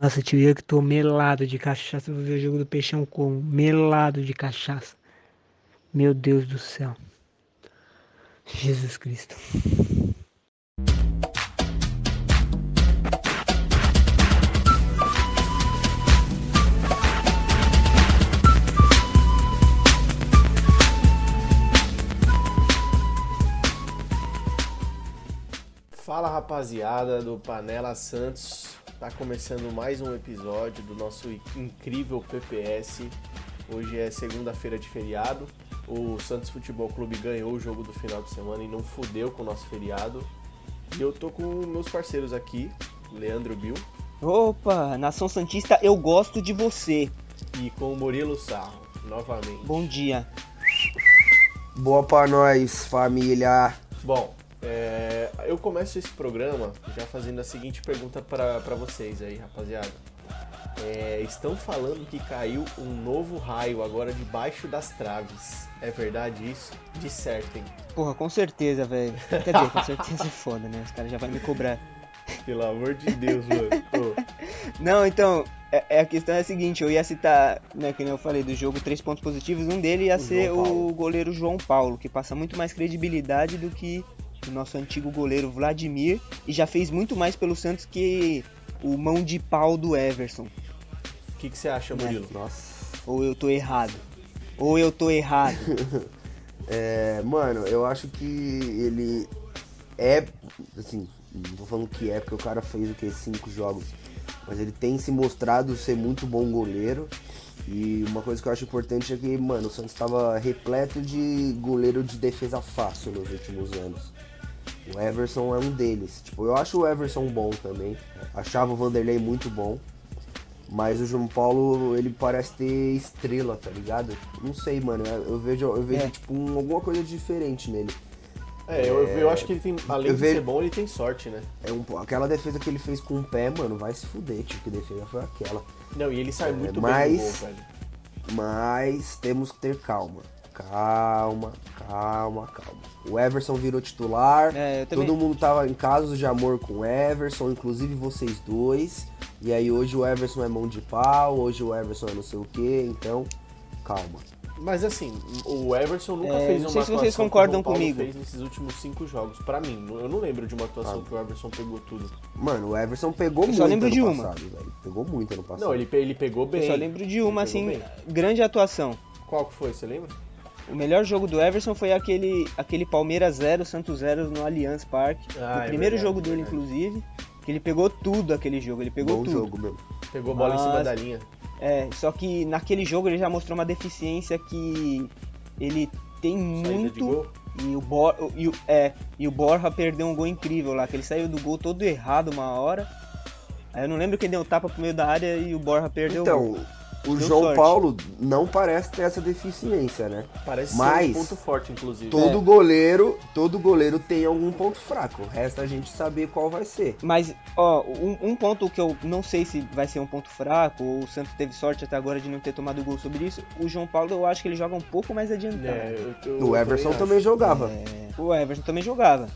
Nossa, eu que tô melado de cachaça. Vou ver o jogo do Peixão como? Melado de cachaça. Meu Deus do céu. Jesus Cristo. Fala rapaziada do Panela Santos, tá começando mais um episódio do nosso incrível PPS. Hoje é segunda-feira de feriado. O Santos Futebol Clube ganhou o jogo do final de semana e não fudeu com o nosso feriado. E eu tô com meus parceiros aqui, Leandro Bill. Opa, Nação Santista, eu gosto de você. E com o Murilo Sarro, novamente. Bom dia. Boa pra nós, família. Bom, é, eu começo esse programa já fazendo a seguinte pergunta para vocês aí, rapaziada. É, estão falando que caiu um novo raio agora debaixo das traves. É verdade isso? Dissertem. Porra, com certeza, velho. Quer dizer, com certeza é foda, né? Os caras já vão me cobrar. Pelo amor de Deus, mano. Oh. Não, então, é, é, a questão é a seguinte, eu ia citar, né, que nem eu falei do jogo, três pontos positivos, um dele ia o ser o goleiro João Paulo, que passa muito mais credibilidade do que o nosso antigo goleiro Vladimir, e já fez muito mais pelo Santos que o mão de pau do Everson. O que, que você acha, Murilo? É, nossa. Ou eu tô errado. Ou eu tô errado. é, mano, eu acho que ele é. Assim, não tô falando que é, porque o cara fez o que? Cinco jogos. Mas ele tem se mostrado ser muito bom goleiro. E uma coisa que eu acho importante é que, mano, o Santos estava repleto de goleiro de defesa fácil nos últimos anos. O Everson é um deles. Tipo, eu acho o Everson bom também. Achava o Vanderlei muito bom. Mas o João Paulo, ele parece ter estrela, tá ligado? Não sei, mano. Eu vejo, eu vejo é. tipo, um, alguma coisa diferente nele. É, eu, é... eu acho que ele tem, além de vejo... ser bom, ele tem sorte, né? É um, aquela defesa que ele fez com o pé, mano, vai se fuder, tipo, que defesa foi aquela. Não, e ele sai é, muito mas, bem do gol, velho. Mas temos que ter calma. Calma, calma, calma. O Everson virou titular. É, todo mundo tava em casos de amor com o Everson, inclusive vocês dois. E aí hoje o Everson é mão de pau, hoje o Everson é não sei o que, então calma. Mas assim, o Everson nunca é, fez uma não sei se vocês concordam que o comigo. fez nesses últimos cinco jogos. Para mim, eu não lembro de uma atuação ah. que o Everson pegou tudo. Mano, o Everson pegou eu muito só lembro ano de passado, uma. velho. Pegou muito ano passado. Não, ele, ele pegou bem. Eu só lembro de uma, assim, bem. grande atuação. Qual que foi, você lembra? O melhor jogo do Everson foi aquele, aquele Palmeiras 0, Santos 0 no Allianz Parque. Ah, o é primeiro verdade, jogo dele, inclusive. Que ele pegou tudo aquele jogo, ele pegou Bom tudo. jogo mesmo. Pegou bola Mas, em cima da linha. É, só que naquele jogo ele já mostrou uma deficiência que ele tem muito. E o, Bor, e, o, é, e o Borja perdeu um gol incrível lá, que ele saiu do gol todo errado uma hora. Aí eu não lembro quem deu o tapa pro meio da área e o Borja perdeu então, o gol. O Deu João sorte. Paulo não parece ter essa deficiência, né? Parece Mas ser um ponto forte, inclusive. Todo é. goleiro, todo goleiro tem algum ponto fraco. Resta a gente saber qual vai ser. Mas, ó, um, um, ponto que eu não sei se vai ser um ponto fraco, ou o Santos teve sorte até agora de não ter tomado gol sobre isso. O João Paulo, eu acho que ele joga um pouco mais adiantado. É, eu, eu, o Everson também jogava. É, o Everson também jogava.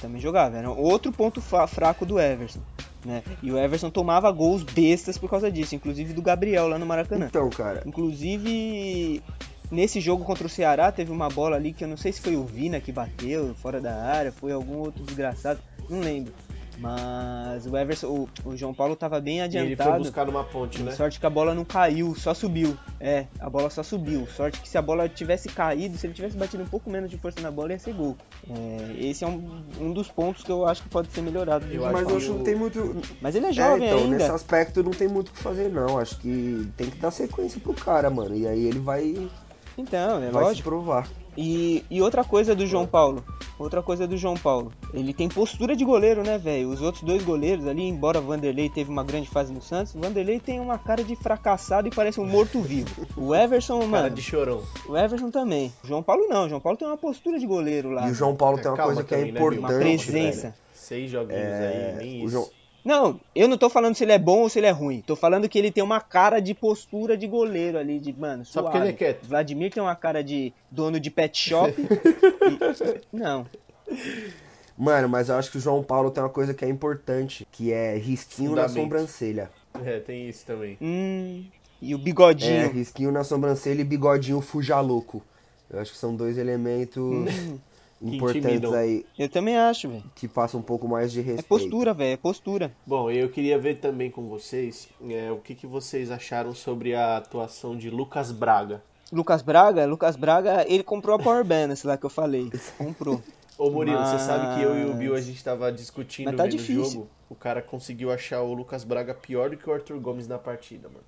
Também jogava. Era outro ponto fraco do Everson. Né? E o Everson tomava gols bestas por causa disso, inclusive do Gabriel lá no Maracanã. Então, cara. Inclusive, nesse jogo contra o Ceará, teve uma bola ali que eu não sei se foi o Vina que bateu fora da área, foi algum outro desgraçado, não lembro. Mas o Everson, o, o João Paulo estava bem adiantado. E ele foi buscar numa ponte, né? Sorte que a bola não caiu, só subiu. É, a bola só subiu. Sorte que se a bola tivesse caído, se ele tivesse batido um pouco menos de força na bola, ia ser gol. É, esse é um, um dos pontos que eu acho que pode ser melhorado. Eu mas eu acho que não tem muito. Mas ele é jovem é, então, ainda. Nesse aspecto não tem muito o que fazer, não. Acho que tem que dar sequência pro cara, mano. E aí ele vai. Então, é vai lógico. se provar. E, e outra coisa do João Paulo. Outra coisa do João Paulo. Ele tem postura de goleiro, né, velho? Os outros dois goleiros ali, embora o Vanderlei teve uma grande fase no Santos, o Vanderlei tem uma cara de fracassado e parece um morto-vivo. O Everson, mano. Cara de chorão. O Everson também. O João Paulo não. O João Paulo tem uma postura de goleiro lá. E o João Paulo tem uma coisa que é né, importante. Uma presença. Velho. Seis joguinhos é... aí, nem isso. João... Não, eu não tô falando se ele é bom ou se ele é ruim. Tô falando que ele tem uma cara de postura de goleiro ali, de, mano, Só porque ele é quieto. Vladimir tem uma cara de dono de pet shop. e... Não. Mano, mas eu acho que o João Paulo tem uma coisa que é importante, que é risquinho na sobrancelha. É, tem isso também. Hum, e o É, bigodinho. risquinho na sobrancelha e bigodinho fujalouco. Eu acho que são dois elementos Hum, importantes aí eu também acho, velho. que passam um pouco mais de É respeito. postura, velho, é postura. Bom, eu queria ver também com vocês é, o que, que vocês acharam sobre a atuação de Lucas Braga. Lucas Braga, Lucas Braga, ele comprou a Power Balance lá que eu falei. Comprou. Ô Murilo, você Mas- sabe que eu e o Bill a gente tava discutindo Mas tá vendo o difícil. jogo. O cara conseguiu achar o Lucas Braga pior do que o Arthur Gomes na partida, mano.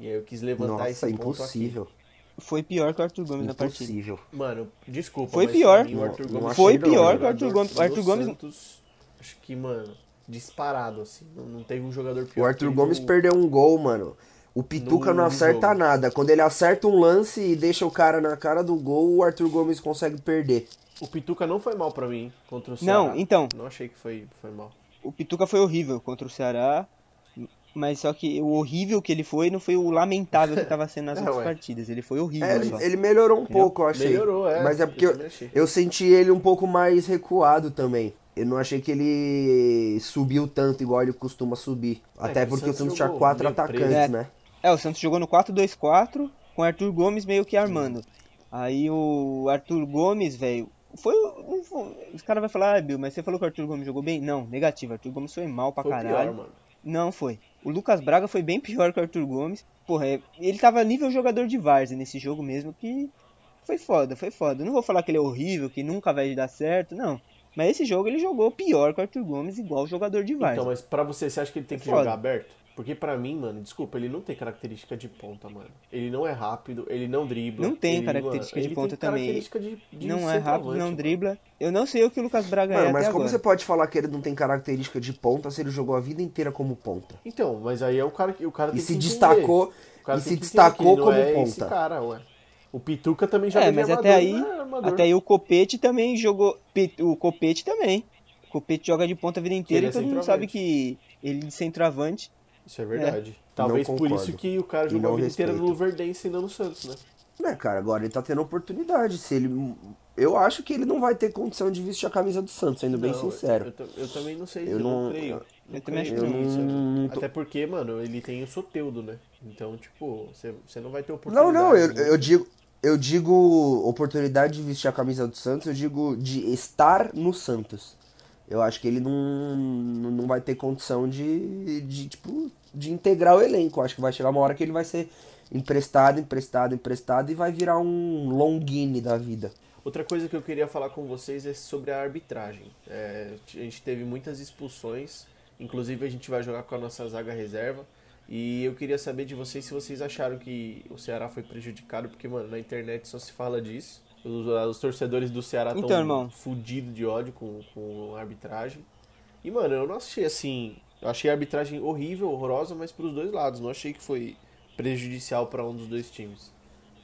E aí eu quis levantar esse Nossa, ponto impossível. Foi pior que o Arthur Gomes na partida. Impossível. Mano, desculpa, Foi mas pior. mim o Arthur Não- Gomes não Foi pior que o Arthur Gomes. O Arthur Gomes. Santos, acho que, mano, disparado, assim. Não, não teve um jogador pior. O Arthur Gomes o- perdeu um gol, mano. O Pituca No- não acerta jogo. nada. Quando ele acerta um lance e deixa o cara na cara do gol, o Arthur Gomes consegue perder. O Pituca não foi mal pra mim contra o Ceará. Não, então, Não achei que foi, foi mal. o Pituca foi horrível contra o Ceará. Mas só que o horrível que ele foi não foi o lamentável que tava sendo nas É, outras ué. partidas. Ele foi horrível É, ele, ele melhorou um pouco, eu achei. Melhorou, é. Mas é porque eu eu, senti ele um pouco mais recuado também. Eu não achei que ele subiu tanto igual ele costuma subir. Até que o porque o Santos tinha quatro atacantes, preso. É. né? É, o Santos jogou no 4-2-4 com o Arthur Gomes meio que armando. Aí o Arthur Gomes, velho, foi, foi- Os caras vão falar, ah, Bill, mas você falou que o Arthur Gomes jogou bem? Não, negativo. O Arthur Gomes foi mal pra Foi caralho. pior, mano. Não foi. O Lucas Braga foi bem pior que o Arthur Gomes. Porra, é- ele tava nível jogador de Várzea nesse jogo mesmo, que foi foda, foi foda. Eu não vou falar que ele é horrível, que nunca vai dar certo, não. Mas esse jogo ele jogou pior que o Arthur Gomes, igual jogador de Várzea. Então, mas pra você, você acha que ele tem que Foda. jogar aberto? Porque pra mim, mano, desculpa, ele não tem característica de ponta, mano. Ele não é rápido, ele não dribla. Não tem ele, característica de ele ponta tem também. característica de, de não é rápido, não mano. dribla. Eu não sei o que o Lucas Braga é Mano, até mas como agora. você pode falar que ele não tem característica de ponta se ele jogou a vida inteira como ponta? Então, mas aí é o cara que o cara E tem se que destacou, O cara e tem se que destacou ele como é esse ponta. cara, ué. O Pituca também joga É, de mas armador, até aí, é até aí o Copete também jogou. O Copete também. O Copete joga de ponta a vida inteira ele e é todo mundo sabe que ele de centroavante. Isso é verdade. Talvez por isso que o cara jogou a não vida inteira no respeito. Luverdense e não no Santos, né? Né, cara, agora ele tá tendo oportunidade. Se ele. Eu acho que ele não vai ter condição de vestir a camisa do Santos, sendo bem Não, sincero. Eu, eu- eu também não sei, Eu eu, não, não- creio. eu- Não também acho que não. né? Não Até porque, mano, ele tem o Soteudo, né? Então, tipo, você, não vai ter Não, oportunidade. não, eu, muito. eu digo. Eu digo oportunidade de vestir a camisa do Santos, eu digo de estar no Santos. Eu acho que ele não, não vai ter condição de, de, tipo, de integrar o elenco. Acho que vai chegar uma hora que ele vai ser emprestado, emprestado, emprestado e vai virar um Longini da vida. Outra coisa que eu queria falar com vocês é sobre a arbitragem. É, a gente teve muitas expulsões, inclusive a gente vai jogar com a nossa zaga reserva. E eu queria saber de vocês se vocês acharam que o Ceará foi prejudicado, porque, mano, na internet só se fala disso. Os, os torcedores do Ceará Então, estão irmão. fudidos de ódio com, com a arbitragem. E, mano, eu não achei assim. Eu achei a arbitragem horrível, horrorosa, mas pros dois lados. Não achei que foi prejudicial pra um dos dois times.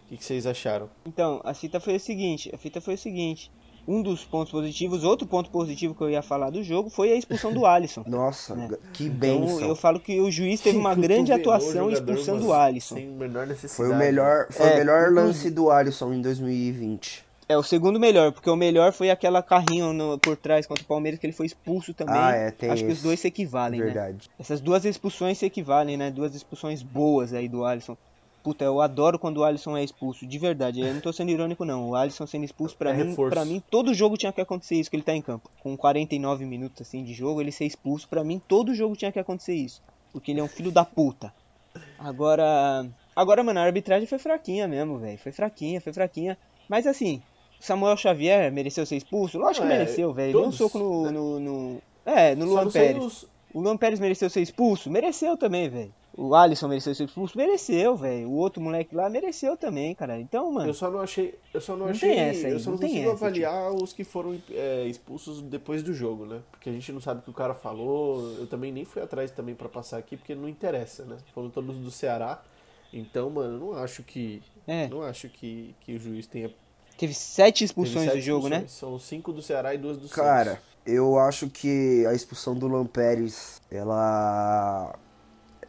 O que, que vocês acharam? Então, a fita foi o seguinte, a fita foi o seguinte. Um dos pontos positivos, outro ponto positivo que eu ia falar do jogo foi a expulsão do Alisson. Nossa, É. que Então, benção. eu falo que o juiz teve uma grande o atuação expulsando o Alisson. Sem menor necessidade. Foi o melhor, foi É, o melhor lance do Alisson em 2020. É o segundo melhor, porque o melhor foi aquela carrinho no- por trás contra o Palmeiras que ele foi expulso também. Ah, é, tem Acho que os esse. dois se equivalem, né? Verdade. Essas duas expulsões se equivalem, né? Duas expulsões boas aí do Alisson. Puta, eu adoro quando o Alisson é expulso, de verdade. Eu não tô sendo irônico, não. O Alisson sendo expulso, pra, É mim, reforço. pra mim, todo jogo tinha que acontecer isso, que ele tá em campo. Com 49 minutos, assim, de jogo, ele ser expulso, pra mim, todo jogo tinha que acontecer isso. Porque ele é um filho da puta. Agora... Agora, mano, a arbitragem foi fraquinha mesmo, velho. Foi fraquinha, foi fraquinha. Mas, assim, Samuel Xavier mereceu ser expulso? Lógico que é, mereceu, velho. Deu um soco no... né? no, no- É, no Luan Pérez. os- O Luan Pérez mereceu ser expulso? Mereceu também, velho. O Alisson mereceu ser expulso? Mereceu, velho. O outro moleque lá mereceu também, cara. Então, mano. Eu só não achei. Eu só não, Não achei. tem essa aí, eu só não, não consigo essa, avaliar os que foram é, expulsos depois do jogo, né? Porque a gente não sabe o que o cara falou. Eu também nem fui atrás também pra passar aqui, porque não interessa, né? Foram todos do Ceará. Então, mano, eu não acho que. É, Não acho que, que o juiz tenha. teve sete teve expulsões sete do jogo, né? expulsões. São cinco do Ceará e duas do Cara, Santos. eu acho que a expulsão do Lampérez, ela.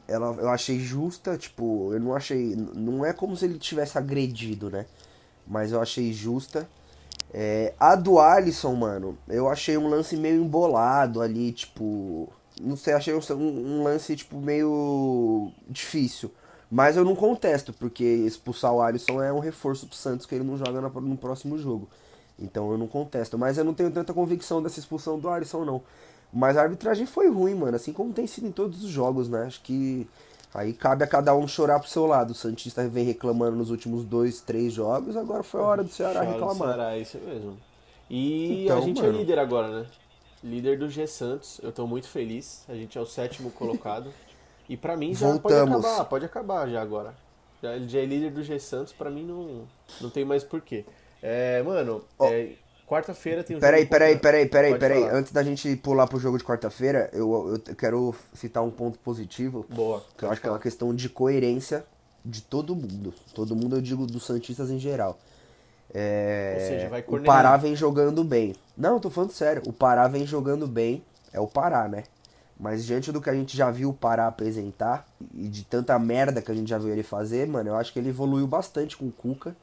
Ela, eu achei justa, tipo, eu não achei. Não é como se ele tivesse agredido, né? Mas eu achei justa. É, a do Alisson, mano, eu achei um lance meio embolado ali, tipo. não sei, achei um, um lance, tipo, meio difícil. Mas eu não contesto, porque expulsar o Alisson é um reforço pro Santos que ele não joga no próximo jogo. Então eu não contesto. Mas eu não tenho tanta convicção dessa expulsão do Alisson, não. Mas a arbitragem foi ruim, mano. Assim como tem sido em todos os jogos, né? Acho que aí cabe a cada um chorar pro seu lado. O Santista vem reclamando nos últimos dois, três jogos. Agora foi a hora do Ceará Chora reclamar. Do Ceará, isso mesmo. E então, a gente é mano... é líder agora, né? Líder do G Santos. Eu tô muito feliz. A gente é o sétimo colocado. E para mim já Voltamos. pode acabar, pode acabar já agora. Já, já é líder do G Santos, para mim não, não tem mais porquê. É, mano, oh. é, quarta-feira tem um peraí, jogo. Peraí, peraí, peraí, peraí, peraí. Antes da gente pular pro jogo de quarta-feira, eu, eu quero citar um ponto positivo. Boa. Que eu acho que é uma questão de coerência de todo mundo. Todo mundo, eu digo, dos Santistas em geral. É, Ou seja, vai o Pará vem jogando bem. Não, tô falando sério. O Pará vem jogando bem. É o Pará, né? Mas diante do que a gente já viu o Pará apresentar e de tanta merda que a gente já viu ele fazer, mano, eu acho que ele evoluiu bastante com o Cuca.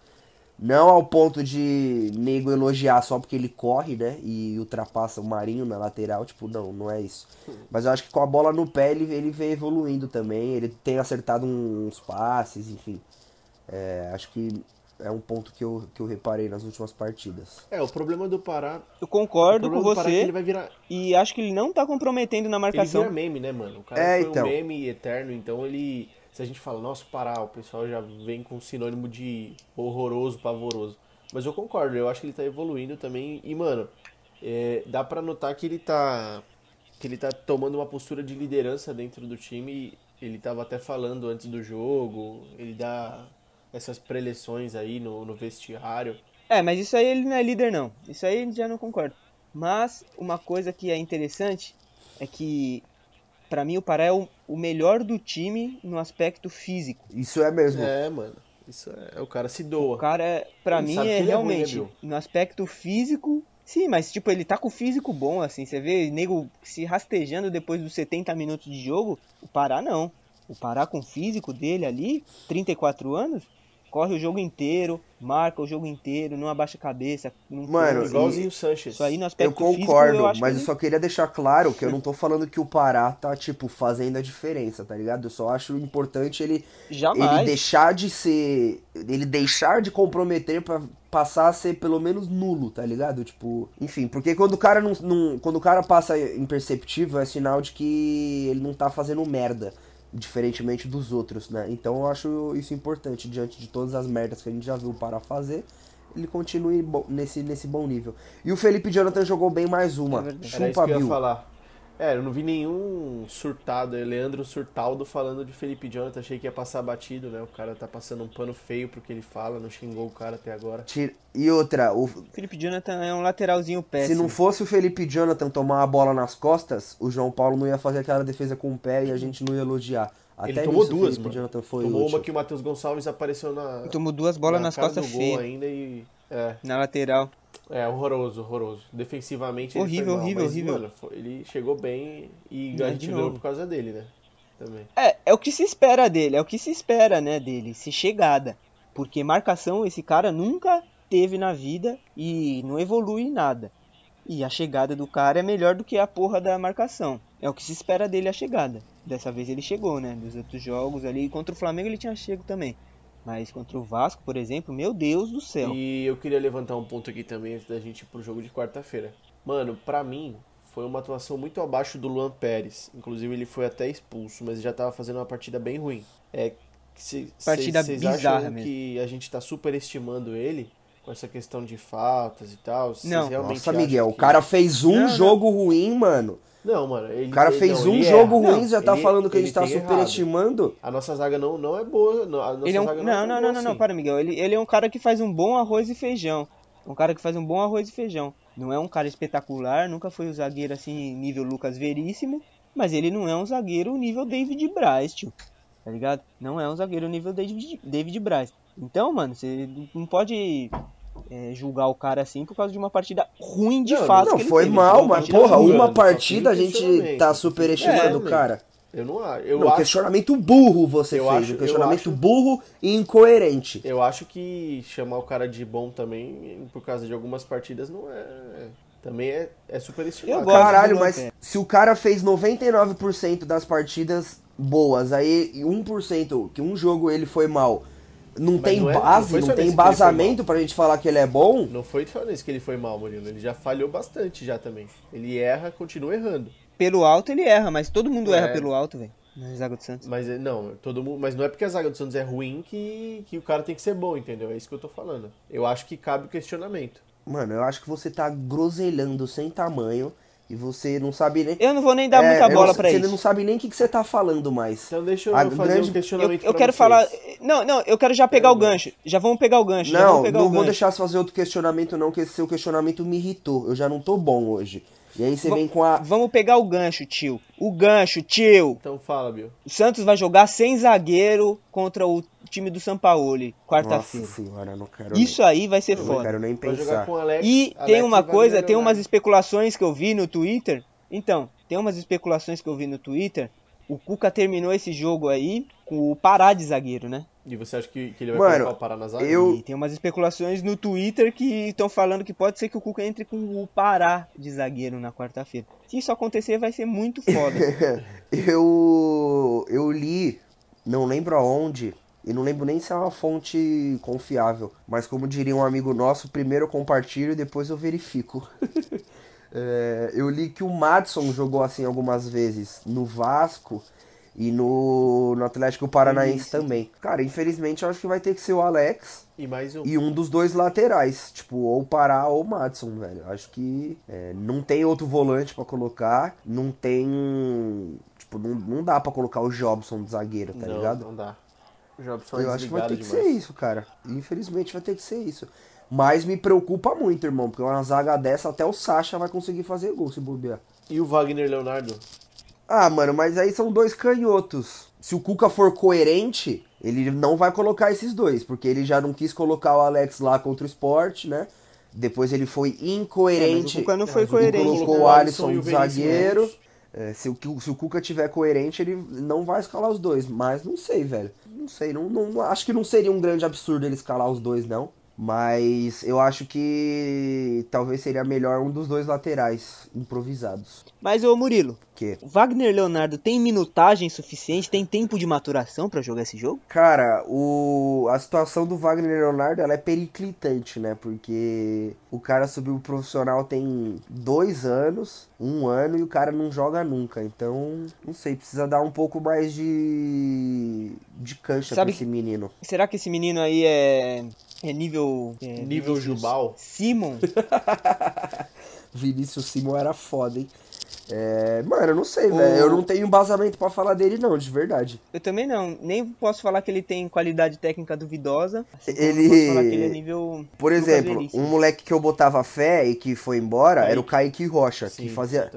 Não ao ponto de nego elogiar só porque ele corre, né? E ultrapassa o Marinho na lateral. Tipo, não, não é isso. Mas eu acho que com a bola no pé ele, ele vem evoluindo também. Ele tem acertado uns passes, enfim. É, acho que é um ponto que eu, que eu reparei nas últimas partidas. É, o problema do Pará. Eu concordo com você. É ele vai virar... E acho que ele não tá comprometendo na marcação. Ele vira meme, né, mano? O cara é, foi então. um meme eterno, então ele. Se a gente fala, nossa, Pará, o pessoal já vem com sinônimo de horroroso, pavoroso. Mas eu concordo, eu acho que ele tá evoluindo também. E, mano, é, dá pra notar que ele tá. Que ele tá tomando uma postura de liderança dentro do time. Ele tava até falando antes do jogo. Ele dá essas preleções aí no, no vestiário. É, mas isso aí ele não é líder não. Isso aí já não concordo. Mas uma coisa que é interessante é que para mim o Pará é o, o, melhor do time no aspecto físico. Isso é mesmo. É, mano. Isso é, o cara se doa. O cara, é, pra ele mim, é realmente é ruim, no aspecto físico. Sim, mas tipo, ele tá com o físico bom, assim. Você vê nego se rastejando depois dos 70 minutos de jogo. O Pará não. O Pará com o físico dele ali, 34 anos, corre o jogo inteiro, marca o jogo inteiro, não abaixa a cabeça. Não Mano, igualzinho o Sanches. Isso aí no aspecto Eu concordo, físico, eu mas eu só queria deixar claro que eu não tô falando que o Pará tá, tipo, fazendo a diferença, tá ligado? Eu só acho importante ele, Jamais. ele deixar de ser. Ele deixar de comprometer para passar a ser pelo menos nulo, tá ligado? Tipo, enfim, porque quando o cara não, não, quando o cara passa imperceptível é sinal de que ele não tá fazendo merda diferentemente dos outros, né? Então eu acho isso importante diante de todas as merdas que a gente já viu para fazer. Ele continue nesse, nesse bom nível. E o Felipe Jonathan jogou bem mais uma. É Chupa Era isso que eu ia falar. É, eu não vi nenhum surtado, é Leandro Surtaldo falando de Felipe Jonathan, achei que ia passar batido, né? O cara tá passando um pano feio pro que ele fala, não xingou o cara até agora. E outra, o Felipe Jonathan é um lateralzinho péssimo. Se não fosse o Felipe Jonathan tomar a bola nas costas, o João Paulo não ia fazer aquela defesa com o pé e a gente não ia elogiar. Até ele tomou duas, mano. Jonathan foi tomou útil. uma que o Matheus Gonçalves apareceu na. Ele tomou duas bolas na nas costas feias. ainda e. É. Na lateral. É, horroroso, horroroso. Defensivamente horrível, ele horrível, horrível. Mano, ele chegou bem e a gente ganhou por causa dele, né? Também. É, é o que se espera dele, é o que se espera, né, dele, se chegada. Porque marcação esse cara nunca teve na vida e não evolui em nada. E a chegada do cara é melhor do que a porra da marcação. É o que se espera dele a chegada. Dessa vez ele chegou, né? Dos outros jogos ali. Contra o Flamengo ele tinha chego também. Mas contra o Vasco, por exemplo, meu Deus do céu. E eu queria levantar um ponto aqui também antes da gente ir pro jogo de quarta-feira. Mano, pra mim, foi uma atuação muito abaixo do Luan Pérez. Inclusive, ele foi até expulso, mas já tava fazendo uma partida bem ruim. É. Se, partida cês, cês bizarra mesmo. que a gente tá superestimando ele com essa questão de faltas e tal? Não, nossa, Miguel, que... o cara fez um não, jogo não. ruim, mano. Não, mano. Ele, o cara fez não, um jogo erra. ruim, já tá ele, falando que a gente tá superestimando. A nossa zaga não, não é boa. A nossa ele é um, zaga não, não, é não, não, assim. não, para, Miguel. Ele, ele é um cara que faz um bom arroz e feijão. Um cara que faz um bom arroz e feijão. Não é um cara espetacular, nunca foi um zagueiro assim, nível Lucas Veríssimo. Mas ele não é um zagueiro nível David Braz, tio. Tá ligado? Não é um zagueiro nível David, David Braz. Então, mano, você não pode é, julgar o cara assim por causa de uma partida ruim de não, fato. Não, foi teve. mal, mas porra, uma partida a gente tá superestimando o é, cara. Eu não, eu não, acho. questionamento burro você eu fez. Acho, um questionamento acho, burro e incoerente. Eu acho que chamar o cara de bom também, por causa de algumas partidas, não é. Também é, é super Eu estimado. gosto. Caralho, mas se o cara fez 99% das partidas boas, aí 1% que um jogo ele foi mal, não Mas tem não é- não base, não, só tem embasamento pra gente falar que ele é bom, Não foi só nesse que ele foi mal, Murilo. Ele já falhou bastante já também. Ele erra, continua errando. Pelo alto ele erra, mas todo mundo É. erra pelo alto, velho. Na zaga do Santos. Mas é- não, todo mundo, mas não é porque a zaga do Santos é ruim que, que o cara tem que ser bom, entendeu? É isso que eu tô falando. Eu acho que cabe o questionamento. mano, eu acho que você tá groselhando sem tamanho e você não sabe nem. Eu não vou nem dar É, muita bola não- pra você isso. não sabe nem o que, que você tá falando mais. Então deixa eu A fazer grande- um questionamento Eu, eu quero vocês. falar. Não, não, eu quero já pegar o gancho. Já vamos pegar o gancho. já Não, vamos pegar não o vou gancho. deixar você fazer outro questionamento, não, que esse seu questionamento me irritou. Eu já não tô bom hoje. E aí você vem com a. Vamos pegar o gancho, tio. O gancho, tio. Então fala, Bill. O Santos vai jogar sem zagueiro contra o time do Sampaoli, Nossa quarta-feira. senhora, eu não quero. Isso aí vai ser eu não foda. quero nem pensar. com o Alex. E Alex tem uma coisa, tem umas especulações que eu vi no Twitter. Então, tem umas especulações que eu vi no Twitter. O Cuca terminou esse jogo aí com o Pará de zagueiro, né? E você acha que, que ele vai Mano, colocar o Pará na zaga? eu- E tem umas especulações no Twitter que estão falando que pode ser que o Cuca entre com o Pará de zagueiro na quarta-feira. Se isso acontecer, vai ser muito foda. Eu. Eu li, não lembro aonde, e não lembro nem se é uma fonte confiável. Mas como diria um amigo nosso, primeiro eu compartilho e depois eu verifico. É, eu li que o Madison jogou assim algumas vezes no Vasco e no, no Atlético Paranaense Isso. também. Cara, infelizmente eu acho que vai ter que ser o Alex E mais um. e um dos dois laterais, tipo, ou Pará ou Madison, velho. Acho que é, não tem outro volante pra colocar, não tem. Tipo, não, não dá pra colocar o Jobson de zagueiro, tá não, ligado? não dá. O Jobson é Eu acho que vai ter que ser isso, cara. Infelizmente vai ter que ser isso. Mas me preocupa muito, irmão, porque uma zaga dessa até o Sacha vai conseguir fazer gol se bobear. E o Wagner Leonardo? Ah, mano, mas aí são dois canhotos. Se o Cuca for coerente, ele não vai colocar esses dois, porque ele já não quis colocar o Alex lá contra o Sport, né? Depois ele foi É, mas incoerente. o Cuca não foi Mas o Cuca coerente. colocou colocou né? o Alisson de zagueiro. Ramos. É, se, o, se o Cuca tiver coerente, ele não vai escalar os dois. Mas não sei, velho. Não sei. Não, não, acho que não seria um grande absurdo ele escalar os dois, não. Mas eu acho que talvez seria melhor um dos dois laterais improvisados. Mas, ô Murilo, Que o Wagner Leonardo tem minutagem suficiente, tem tempo de maturação pra jogar esse jogo? Cara, o... a situação do Wagner Leonardo ela é periclitante, né? Porque o cara subiu pro profissional tem dois anos, um ano, e o cara não joga nunca. Então, não sei, precisa dar um pouco mais de, de cancha Sabe pra esse menino. Será que esse menino aí é, é nível... é, Nível Vinícius Jubal? Simon? Vinícius Simon era foda, hein? É, mano, eu não sei, velho. Eu não tenho embasamento pra falar dele, não, de verdade. Eu também não. Nem posso falar que ele tem qualidade técnica duvidosa. Assim Ele- posso falar que ele é nível... Por exemplo, um moleque que eu botava fé e que foi embora era o Kaique Rocha, Sim, que fazia.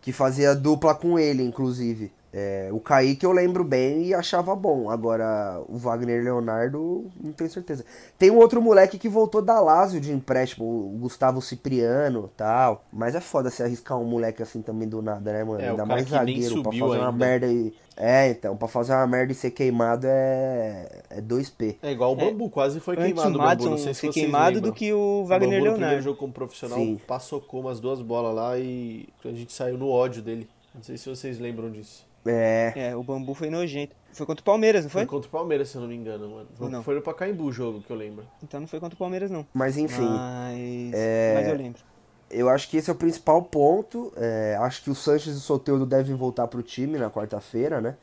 que fazia dupla com ele, inclusive. É, o Kaique eu lembro bem e achava bom. Agora, o Wagner Leonardo, não tenho certeza. Tem um outro moleque que voltou da Lazio de empréstimo, o Gustavo Cipriano tal. Mas é foda se arriscar um moleque assim também do nada, né, mano? É, o Ainda mais zagueiro pra fazer uma ainda. merda e. É, então, pra fazer uma merda e ser queimado é. É 2P. É igual o Bambu, quase foi Antes queimado o o Bambu, não sei se ser queimado lembram. do que o O Wagner Bambu no primeiro Leonardo. jogo como profissional Sim. passou com umas duas bolas lá e a gente saiu no ódio dele. Não sei se vocês lembram disso. É. É, o Bambu foi nojento. Foi contra o Palmeiras, não Foi foi? contra o Palmeiras, se eu não me engano, mano. Foi, Não. foi no Pacaembu o jogo que eu lembro. Então não foi contra o Palmeiras, não. Mas enfim. Mas, é- mas eu lembro. Eu acho que esse é o principal ponto. É, acho que o Sanches e o Soteldo devem voltar pro time na quarta-feira, né?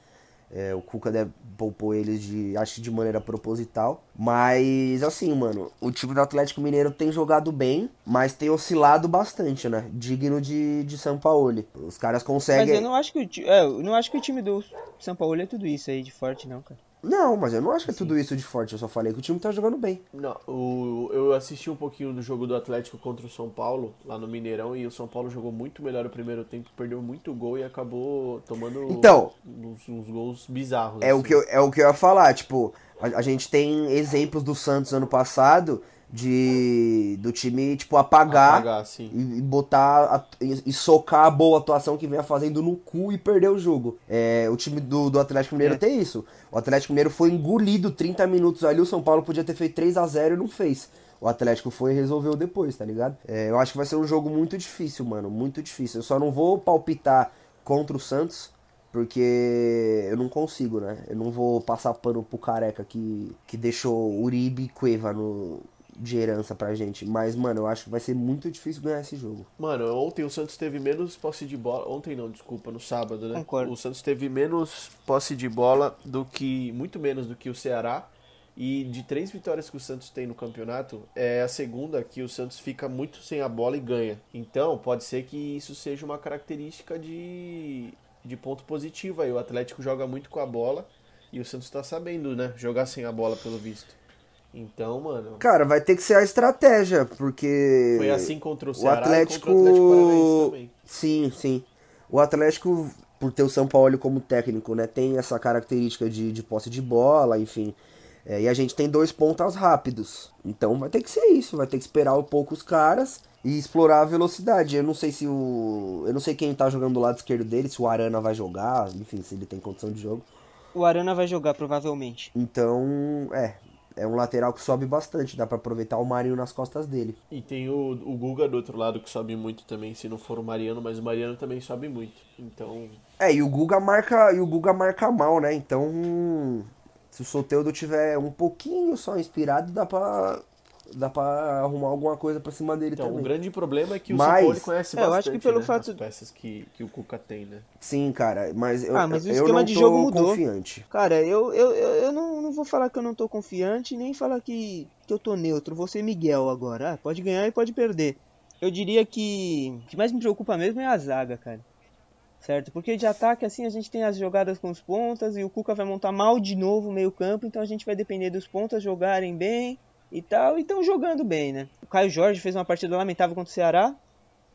É, o Cuca deve, poupou eles de, acho que de maneira proposital. Mas, assim, mano, o time do Atlético Mineiro tem jogado bem, mas tem oscilado bastante, né? Digno de, de São Paulo. Os caras Mas conseguem. eu não acho que o, é, eu não acho que o time do São Paulo é tudo isso aí de forte, não, cara. Não, mas eu não acho que é tudo isso de forte. Eu só falei que o time tá jogando bem. Não, o, eu assisti um pouquinho do jogo do Atlético contra o São Paulo, lá no Mineirão, e o São Paulo jogou muito melhor o primeiro tempo, perdeu muito gol e acabou tomando Então. uns, uns gols bizarros. É o, assim. que eu, é o que eu ia falar, tipo, a, a gente tem exemplos do Santos ano passado de do time, tipo, apagar, Apagar, sim. e, e botar a- e, e socar a boa atuação que vinha fazendo no cu e perder o jogo. É, o time do, do Atlético Mineiro É. tem isso. O Atlético Mineiro foi engolido 30 minutos ali, o São Paulo podia ter feito 3 a 0 e não fez. O Atlético foi e resolveu depois, tá ligado? É, eu acho que vai ser um jogo muito difícil, mano. Muito difícil. Eu só não vou palpitar contra o Santos, porque eu não consigo, né? Eu não vou passar pano pro careca que, que deixou Uribe e Cueva no, de herança pra gente. Mas, mano, eu acho que vai ser muito difícil ganhar esse jogo. Mano, ontem o Santos teve menos posse de bola. Ontem não, desculpa, no sábado, né? Concordo. O Santos teve menos posse de bola do que. Muito menos do que o Ceará. E de três vitórias que o Santos tem no campeonato, é a segunda que o Santos fica muito sem a bola e ganha. Então, pode ser que isso seja uma característica de, de ponto positivo aí. O Atlético joga muito com a bola e o Santos tá sabendo, né? Jogar sem a bola, pelo visto. Então, mano, Cara, vai ter que ser a estratégia, porque. foi assim contra o o Ceará Atlético. e contra o Atlético Paranaense também. Sim, sim. O Atlético, por ter o São Paulo como técnico, né, tem essa característica de, de posse de bola, enfim. É, e a gente tem dois pontas rápidos. Então vai ter que ser isso, vai ter que esperar um pouco os caras e explorar a velocidade. Eu não sei se o. Eu não sei quem tá jogando do lado esquerdo dele, se o Arana vai jogar, enfim, se ele tem condição de jogo. O Arana vai jogar, provavelmente. Então, é. É um lateral que sobe bastante, dá pra aproveitar o Marinho nas costas dele. E tem o, o Guga do outro lado que sobe muito também, se não for o Mariano, mas o Mariano também sobe muito. Então, É, e o Guga marca, e o Guga marca mal, né? Então, se o Soteudo tiver um pouquinho só inspirado, dá pra dá para arrumar alguma coisa pra cima dele então o também. grande problema é que o Mas- Paulo conhece É, eu bastante acho que pelo né, fato- as peças que, que o Cuca tem, né? Sim, cara, mas eu, Ah, mas o eu esquema não de tô jogo mudou. confiante. Cara, eu, eu, eu, eu não, não vou falar que eu não tô confiante, nem falar que, que eu tô neutro. Vou ser Miguel agora. Ah, pode ganhar e pode perder. Eu diria que o que mais me preocupa mesmo é a zaga, cara. Certo? Porque de ataque, assim, a gente tem as jogadas com os pontas e o Cuca vai montar mal de novo o meio campo, então a gente vai depender dos pontas jogarem bem e tal, e estão jogando bem, né? O Caio Jorge fez uma partida lamentável contra o Ceará,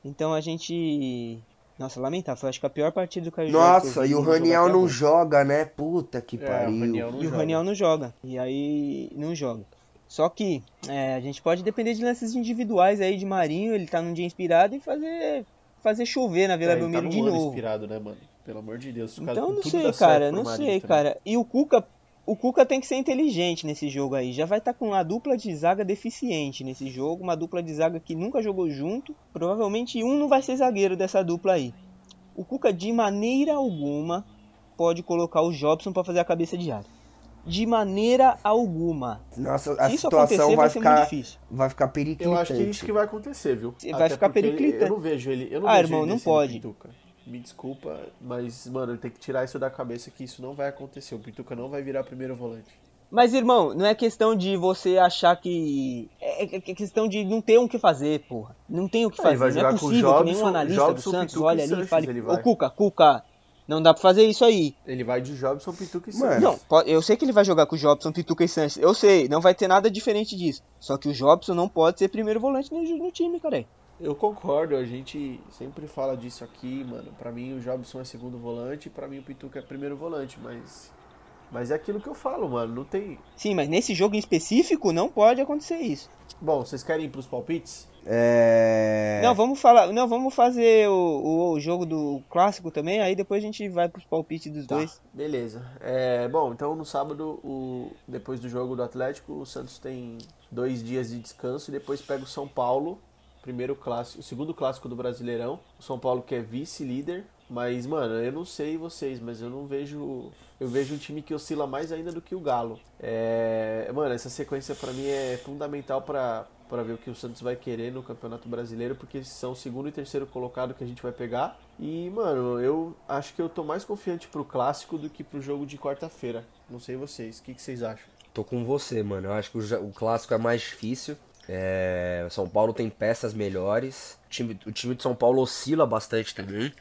então a gente... Nossa, lamentável, foi acho que a pior partida do Caio Jorge. que eu Nossa, e o Raniel não agora. joga, né? Puta que É, o pariu. Raniel não E o joga. Raniel não joga. E aí não joga. Só que é, a gente pode depender de lances individuais aí de Marinho, ele tá num dia inspirado e fazer fazer chover na Vila É, tá Belmiro num de novo. inspirado, né, mano? Pelo amor de Deus. cara, Então não tudo sei, cara, não Marinho sei, também. cara. E o Cuca, o Cuca tem que ser inteligente nesse jogo aí. Já vai estar com uma dupla de zaga deficiente nesse jogo, uma dupla de zaga que nunca jogou junto. Provavelmente um não vai ser zagueiro dessa dupla aí. O Cuca de maneira alguma pode colocar o Jobson pra fazer a cabeça de área. De maneira alguma. Nossa, a Se isso situação acontecer, vai, vai ser muito ficar, difícil. vai ficar periclitante. Eu acho que é isso que vai acontecer, viu? Vai ficar porque ele- periclitante. Eu não vejo ele. Eu não Ah, vejo irmão, ele não pode. Pituca. Me desculpa, mas, mano, tem que tirar isso da cabeça que isso não vai acontecer. O Pituca não vai virar primeiro volante. Mas, irmão, não é questão de você achar que. É, é- é questão de não ter o que fazer, porra. Não tem o que ele fazer. vai Não é jogar com possível que Jobson- nenhum analista Jobson, do Santos Pituca olhe ali e fale: Ô, vai." Cuca, Cuca, não dá pra fazer isso aí. Ele vai de Jobson, Pituca e Santos. Não, eu sei que ele vai jogar com o Jobson, Pituca e Sanches. Eu sei, não vai ter nada diferente disso. Só que o Jobson não pode ser primeiro volante no, no time, cara. Eu concordo, a gente sempre fala disso aqui, mano. Pra mim o Jobson é segundo volante, pra mim o Pituca é primeiro volante, mas. Mas é aquilo que eu falo, mano. Não tem. Sim, mas nesse jogo em específico não pode acontecer isso. Bom, vocês querem ir pros palpites? É... Não, vamos falar. Não, vamos fazer o, o, o jogo do clássico também, aí depois a gente vai pros palpites dos Tá, dois. beleza. É, bom, então no sábado, o, depois do jogo do Atlético, o Santos tem dois dias de descanso e depois pega o São Paulo, primeiro clássico, segundo clássico do Brasileirão. O São Paulo que é vice-líder, mas mano, eu não sei vocês, mas eu não vejo, eu vejo um time que oscila mais ainda do que o Galo. É, mano, essa sequência pra mim é fundamental pra para ver o que o Santos vai querer no Campeonato Brasileiro, porque são o segundo e terceiro colocado que a gente vai pegar. E, mano, eu acho que eu tô mais confiante pro clássico do que pro jogo de quarta-feira. Não sei vocês, o que, que vocês acham? Tô com você, mano. Eu acho que o, o clássico é mais difícil. É, São Paulo tem peças melhores. O time, o time de São Paulo oscila bastante também.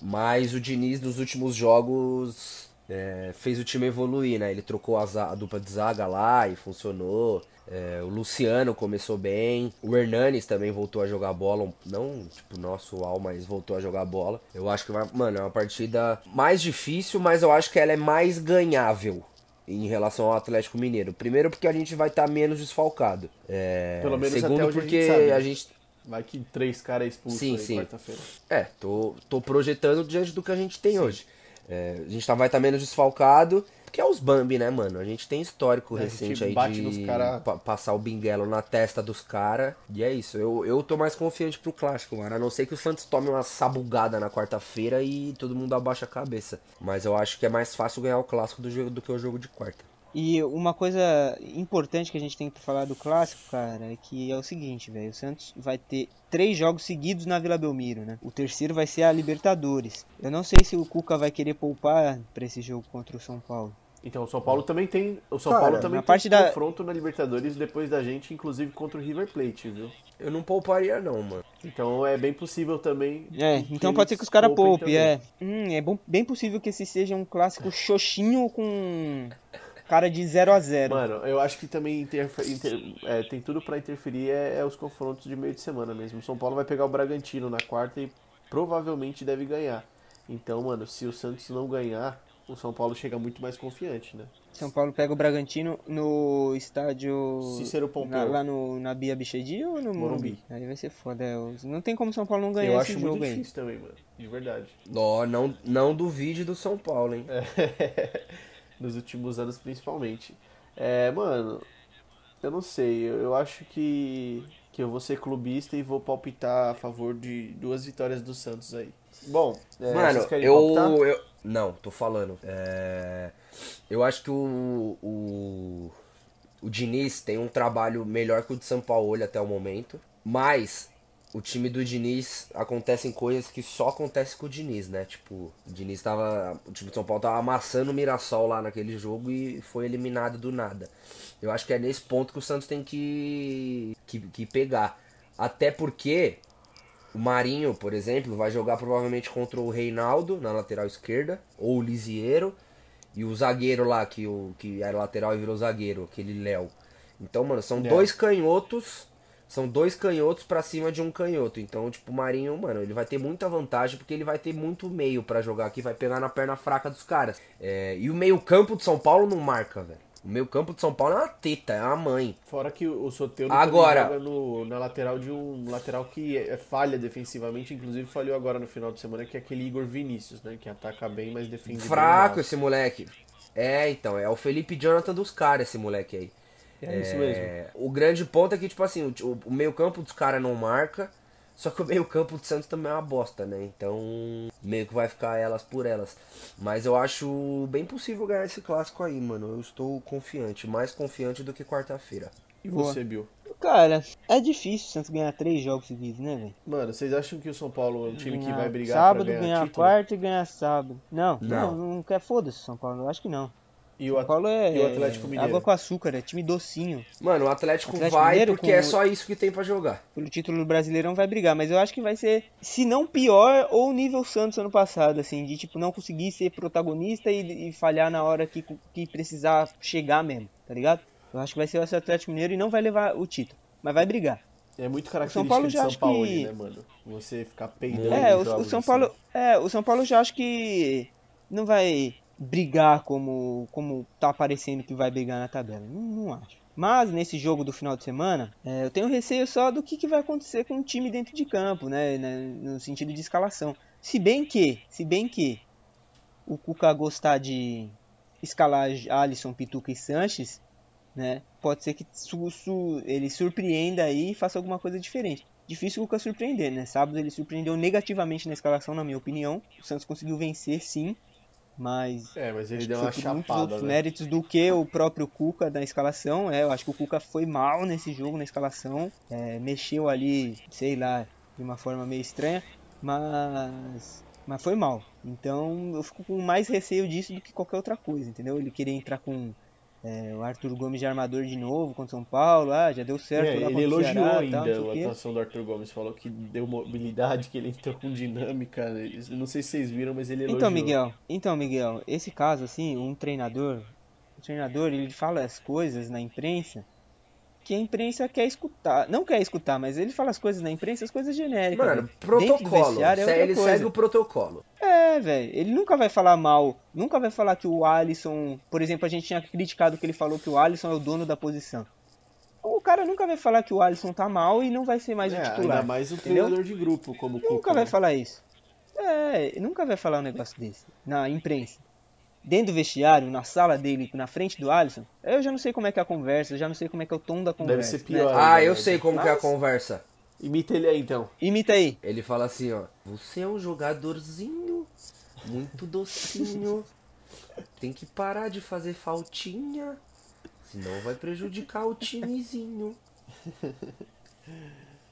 Mas o Diniz nos últimos jogos é, fez o time evoluir, né? Ele trocou a, a dupla de zaga lá e funcionou. É, o Luciano começou bem. O Hernanes também voltou a jogar bola. Não, tipo, nosso UAU, mas voltou a jogar bola. Eu acho que, vai, mano, é uma partida mais difícil, mas eu acho que ela é mais ganhável. Em relação ao Atlético Mineiro. Primeiro porque a gente vai estar tá menos desfalcado. É... Pelo menos Segundo até porque a gente, sabe, a gente Vai que três caras expulsos Sim, sim. quarta-feira. É, tô, tô projetando diante do que a gente tem hoje. É, a gente tá, vai estar menos desfalcado, que é os Bambi, né, mano? A gente tem histórico É, a recente gente aí bate de nos cara- pa- passar o binguelo na testa dos caras. E é isso, eu, eu tô mais confiante pro clássico, mano. A não ser que o Santos tome uma sabugada na quarta-feira e todo mundo abaixa a cabeça. Mas eu acho que é mais fácil ganhar o clássico do, jogo, do que o jogo de quarta. E uma coisa importante que a gente tem que falar do clássico, cara, é que é o seguinte, velho. O Santos vai ter três jogos seguidos na Vila Belmiro, né? O terceiro vai ser a Libertadores. Eu não sei se o Cuca vai querer poupar pra esse jogo contra o São Paulo. Então o São Paulo também tem. O São Cara, Paulo também na tem parte da- confronto na Libertadores depois da gente, inclusive contra o River Plate, viu? Eu não pouparia, não, mano. Então é bem possível também. É, então pode ser que os caras poupem poupem, é. Hum, é bom- bem possível que esse seja um clássico xoxinho com cara de 0 a 0 Mano, eu acho que também inter- é, tem tudo pra interferir é, é os confrontos de meio de semana mesmo. O São Paulo vai pegar o Bragantino na quarta e provavelmente deve ganhar. Então, mano, se o Santos não ganhar, o São Paulo chega muito mais confiante, né? São Paulo pega o Bragantino no estádio. Cícero Pompeu. na- lá no, na Bia Bichedi ou no Morumbi? Morumbi. Aí vai ser foda. é, Não tem como São Paulo não ganhar eu esse acho jogo muito aí. difícil também, mano. De verdade. Ó, não, não duvide do São Paulo, hein? Nos últimos anos, principalmente. É, mano, eu não sei. Eu, eu acho que, que eu vou ser clubista e vou palpitar a favor de duas vitórias do Santos aí. Bom, é, Mano, eu, eu. Não, tô falando. É, Eu acho que o, o. O Diniz tem um trabalho melhor que o de São Paulo até o momento. Mas o time do Diniz acontecem coisas que só acontecem com o Diniz, né? Tipo, o Diniz tava. O time de São Paulo tava amassando o Mirassol lá naquele jogo e foi eliminado do nada. Eu acho que é nesse ponto que o Santos tem que, que, que pegar. Até porque o Marinho, por exemplo, vai jogar provavelmente contra o Reinaldo na lateral esquerda, ou o Lisieiro, e o zagueiro lá, que, o, que era lateral e virou zagueiro, aquele Léo. Então, mano, são É. dois canhotos, são dois canhotos pra cima de um canhoto. Então, tipo, o Marinho, mano, ele vai ter muita vantagem, porque ele vai ter muito meio pra jogar aqui, vai pegar na perna fraca dos caras. É, e o meio campo de São Paulo não marca, velho. O meio campo de São Paulo é uma teta, é uma mãe. Fora que o Soteldo Agora- joga no, na lateral de um lateral que é, falha defensivamente, inclusive falhou agora no final de semana, que é aquele Igor Vinícius, né? Que ataca bem, mas defende Fraco esse moleque. É, então, é o Felipe Jonathan dos caras, esse moleque aí. É isso mesmo. É, o grande ponto é que, tipo assim, o, o meio campo dos caras não marca, só que o meio campo do Santos também é uma bosta, né? Então, meio que vai ficar elas por elas. Mas eu acho bem possível ganhar esse clássico aí, mano. Eu estou confiante, mais confiante do que quarta-feira. E Boa. você, Bill? Cara, é difícil o Santos ganhar três jogos seguidos, né, velho? Mano, vocês acham que o São Paulo é um time que Ganhar vai brigar sábado, pra ganhar, ganhar título? quarta e ganhar sábado. Não, Não. não, não, quer foda-se São Paulo. Eu acho que não. E o, São At- Paulo é, e o Atlético Mineiro? água com açúcar, é time docinho. Mano, o Atlético, Atlético vai Mineiro porque é só isso que tem pra jogar. Pelo título do Brasileirão vai brigar, mas eu acho que vai ser, se não pior, ou nível Santos ano passado, assim, de tipo não conseguir ser protagonista e, e falhar na hora que, que precisar chegar mesmo, tá ligado? Eu acho que vai ser esse Atlético Mineiro e não vai levar o título, mas vai brigar. É muito característica São Paulo de já São acho Paulo, que- né, mano? Você ficar peidando É, o, o São assim. Paulo, é, o São Paulo já acho que não vai brigar como como tá aparecendo que vai brigar na tabela. Não, não acho. Mas nesse jogo do final de semana, é, eu tenho receio só do que, que vai acontecer com o time dentro de campo, né, né, no sentido de escalação. Se bem que, se bem que o Cuca gostar de escalar Alisson, Pituca e Sanches, né, pode ser que su- su- ele surpreenda aí e faça alguma coisa diferente. Difícil o Cuca surpreender, né? Sábado ele surpreendeu negativamente na escalação, na minha opinião. O Santos conseguiu vencer, sim, mas É, mas ele deu uma muitos chapada, outros né? méritos do que o próprio Cuca na escalação. É, eu acho que o Cuca foi mal nesse jogo, na escalação. É, mexeu ali, sei lá, de uma forma meio estranha, mas, mas foi mal. Então eu fico com mais receio disso do que qualquer outra coisa, entendeu? Ele querer entrar com é, o Arthur Gomes de armador de novo contra São Paulo, ah, já deu certo É, ele elogiou Ceará, tal, ainda sei a atuação do Arthur Gomes, falou que deu mobilidade, que ele entrou com dinâmica. Eu Não sei se vocês viram, mas ele elogiou. Então, Miguel, então, Miguel, esse caso assim, um treinador, o treinador, ele fala as coisas na imprensa que a imprensa quer escutar. Não quer escutar, mas ele fala as coisas na imprensa, as coisas genéricas. Mano, protocolo. é ele coisa. segue o protocolo. É, velho. Ele nunca vai falar mal. Nunca vai falar que o Alisson. Por exemplo, a gente tinha criticado que ele falou que o Alisson é o dono da posição. O cara nunca vai falar que o Alisson tá mal e não vai ser mais É, o titular. ainda mais um entendeu? treinador de grupo como o Nunca Cuca, vai né? falar isso. É, nunca vai falar um negócio desse. Na imprensa. Dentro do vestiário, na sala dele, na frente do Alisson, eu já não sei como é que é a conversa, eu já não sei como é que é o tom da conversa. ser pior. né? Ah, né, eu velho? sei como que é a Mas- conversa. Imita ele aí então. Imita aí. Ele fala assim, ó. Você é um jogadorzinho, muito docinho. Tem que parar de fazer faltinha, senão vai prejudicar o timezinho.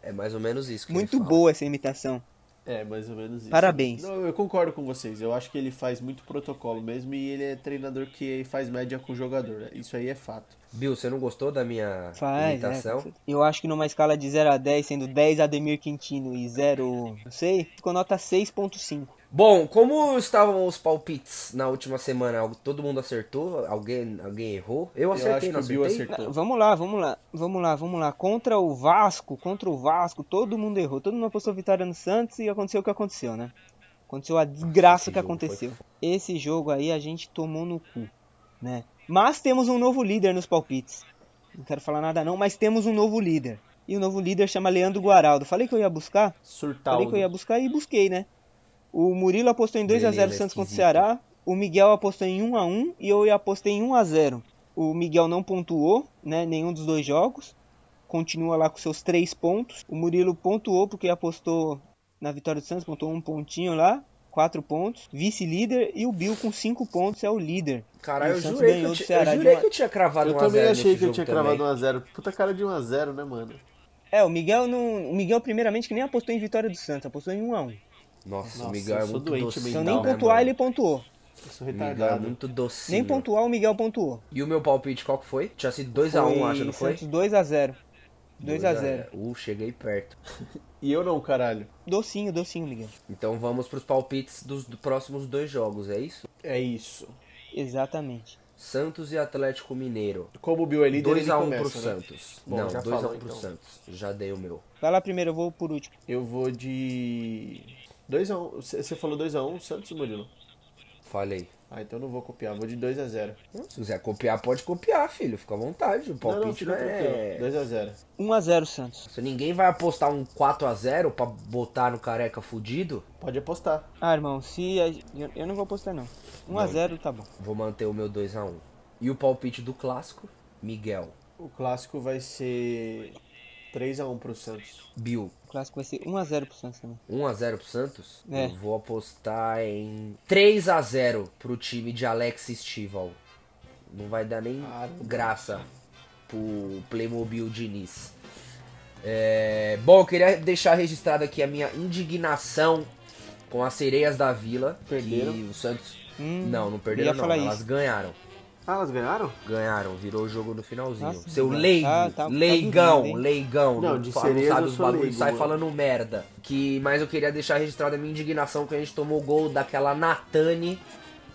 É mais ou menos isso que ele Muito fala. boa essa imitação. É, mais ou menos isso. Parabéns. Não, eu concordo com vocês. Eu acho que ele faz muito protocolo mesmo e ele é treinador que faz média com o jogador. Isso aí é fato. Bill, você não gostou da minha Faz, imitação? é. Eu acho que numa escala de 0 a 10, sendo 10 Ademir Quintino e 0, não sei, ficou nota 6.5. Bom, como estavam os palpites na última semana? Todo mundo acertou? Alguém, alguém errou? Eu acertei, acho que não o Bill acertei? acertou. Não, Vamos lá, vamos lá, vamos lá, vamos lá. Contra o Vasco, contra o Vasco, todo mundo errou. Todo mundo apostou vitória no Santos e aconteceu o que aconteceu, né? Aconteceu a desgraça esse que jogo foi aconteceu. Esse jogo aí a gente tomou no cu, né? Mas temos um novo líder nos palpites. Não quero falar nada não, mas temos um novo líder. E o novo líder chama Leandro Guaraldo. Falei que eu ia buscar? Surtaldo. Falei que eu ia buscar e busquei, né? O Murilo apostou em 2x0 Beleza, Santos contra o. Ceará. O Miguel apostou em 1x1 e eu apostei em 1x0. O Miguel não pontuou, né? Nenhum dos dois jogos. Continua lá com seus 3 pontos. O Murilo pontuou porque apostou na vitória do Santos, pontuou um pontinho lá. 4 pontos. Vice-líder. E o Bill com 5 pontos é o líder. Caralho, eu jurei, que eu, do ti- Ceará eu jurei uma- que eu tinha cravado Eu 1 a também 0 achei que eu tinha também. cravado 1x0. Puta cara de 1x0, né, mano? É, o Miguel não. O Miguel, primeiramente, que nem apostou em vitória do Santos, apostou em 1x1. Nossa, Nossa, o Miguel é eu muito doente docinho. Então mental, nem né, pontuar mano? ele pontuou. Eu sou Miguel é retardado. muito docinho. Nem pontuar o Miguel pontuou. E o meu palpite qual que foi? Tinha sido 2x1, acho, não foi? Santos 2x0. 2x0. Uh, cheguei perto. E eu não, caralho. Docinho, docinho, Miguel. Então vamos pros palpites dos do próximos dois jogos, é isso? É isso. Exatamente. Santos e Atlético Mineiro. Como o Bill é líder, ele 2x1 começa, pro né? Santos. Bom, não, já 2x1 falou, pro então. Santos. Já dei o meu. Vai lá primeiro, eu vou por último. Eu vou de... 2x1. Você falou 2x1, Santos ou Murilo? Falei. Ah, então eu não vou copiar. Vou de 2x0. Se quiser copiar, pode copiar, filho. Fica à vontade. O Não, palpite não, não, fica é. tranquilo. 2x0. 1x0 Santos. Se ninguém vai apostar um 4x0 pra botar no careca fudido, Pode apostar. Ah, irmão, se. a- Eu, eu não vou apostar não. 1x0 tá bom. vou manter o meu 2x1. E o palpite do clássico? Miguel. O clássico vai ser 3x1 pro Santos. Bill. Clássico vai ser 1x0 pro Santos também. 1x0 pro Santos? É. Eu vou apostar em 3x0 pro time de Alex Stival. Não vai dar nem Caramba. graça pro Playmobil Diniz. É, Bom, eu queria deixar registrado aqui a minha indignação com as sereias da vila. Perderam? O Santos. Hum, não, não perderam não. Elas isso. ganharam. Ah, elas ganharam? Ganharam, virou o jogo no finalzinho. Nossa, Seu tá- leigo, tá- tá leigão, duvido, hein? leigão. Não, de fala- sabe os bagulhos, sai mano. falando merda. Que, mas eu queria deixar registrada a minha indignação que a gente tomou o gol daquela Natane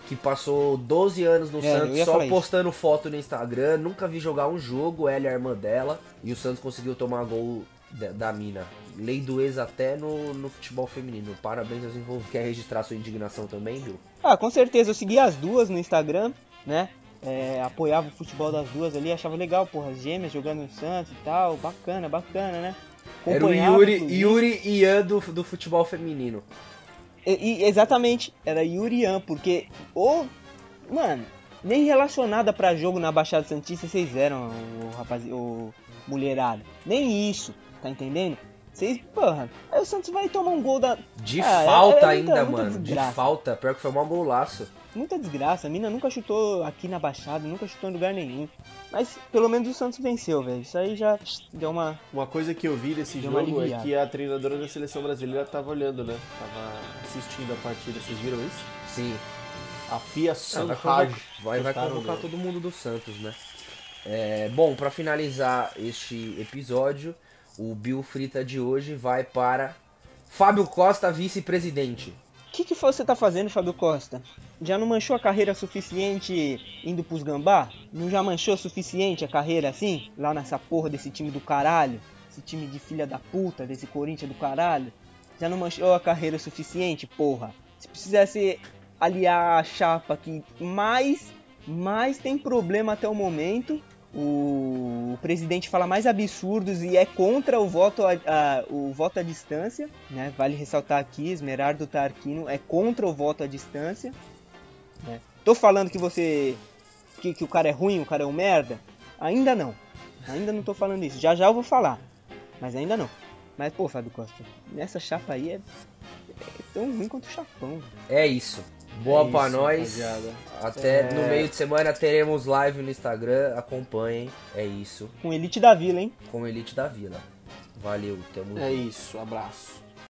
que passou 12 anos no É, Santos só falar isso. postando foto no Instagram. Nunca vi jogar um jogo, ela e a irmã dela. E o Santos conseguiu tomar gol da, da mina. Lei do ex até no, no futebol feminino. Parabéns aos envolvidos. Quer registrar sua indignação também, Bill? Ah, com certeza. Eu segui as duas no Instagram, né? É, apoiava o futebol das duas ali, achava legal, porra, as gêmeas jogando no Santos e tal. Bacana, bacana, né? Era o Yuri, inclusive. Yuri e Ian do, do futebol feminino. E- e- exatamente, era Yurian, porque o. Mano, nem relacionada pra jogo na Baixada Santista vocês eram, o rapaz, o mulherado. Nem isso, tá entendendo? Vocês, porra, aí o Santos vai tomar um gol da. De Ah, é- falta é muita- ainda, mano. De falta. Pior que foi um golaço. Muita desgraça, a mina nunca chutou aqui na Baixada, nunca chutou em lugar nenhum. Mas pelo menos o Santos venceu, velho. Isso aí já deu uma. Uma coisa que eu vi desse Deu jogo é que a treinadora da seleção brasileira tava olhando, né? Tava assistindo a partida. Vocês viram isso? Sim. A Fia Ah, vai vai, vai convocar todo mundo do Santos, né? É, bom, pra finalizar este episódio, o Bill Frita de hoje vai para Fábio Costa, vice-presidente. O que, que você tá fazendo, Fábio Costa? Já não manchou a carreira suficiente indo pros gambá? Não já manchou suficiente a carreira assim? Lá nessa porra desse time do caralho? Esse time de filha da puta, desse Corinthians do caralho? Já não manchou a carreira suficiente, porra? Se precisasse aliar a chapa que mais, mais tem problema até o momento, o presidente fala mais absurdos e é contra o voto a, a, o voto à distância, né? Vale ressaltar aqui, Esmeraldo Tarquino é contra o voto à distância. Né? Tô falando que você que, que o cara é ruim, o cara é um merda? Ainda não. Ainda não tô falando isso. Já já eu vou falar. Mas ainda não. Mas, pô, Fábio Costa, nessa chapa aí é, é tão ruim quanto o chapão. É isso. Boa É pra isso, nós. rapaziada. Até É. no meio de semana teremos live no Instagram. Acompanhem. É isso. Com Elite da Vila, hein? Com Elite da Vila. Valeu, tamo É junto. isso, abraço.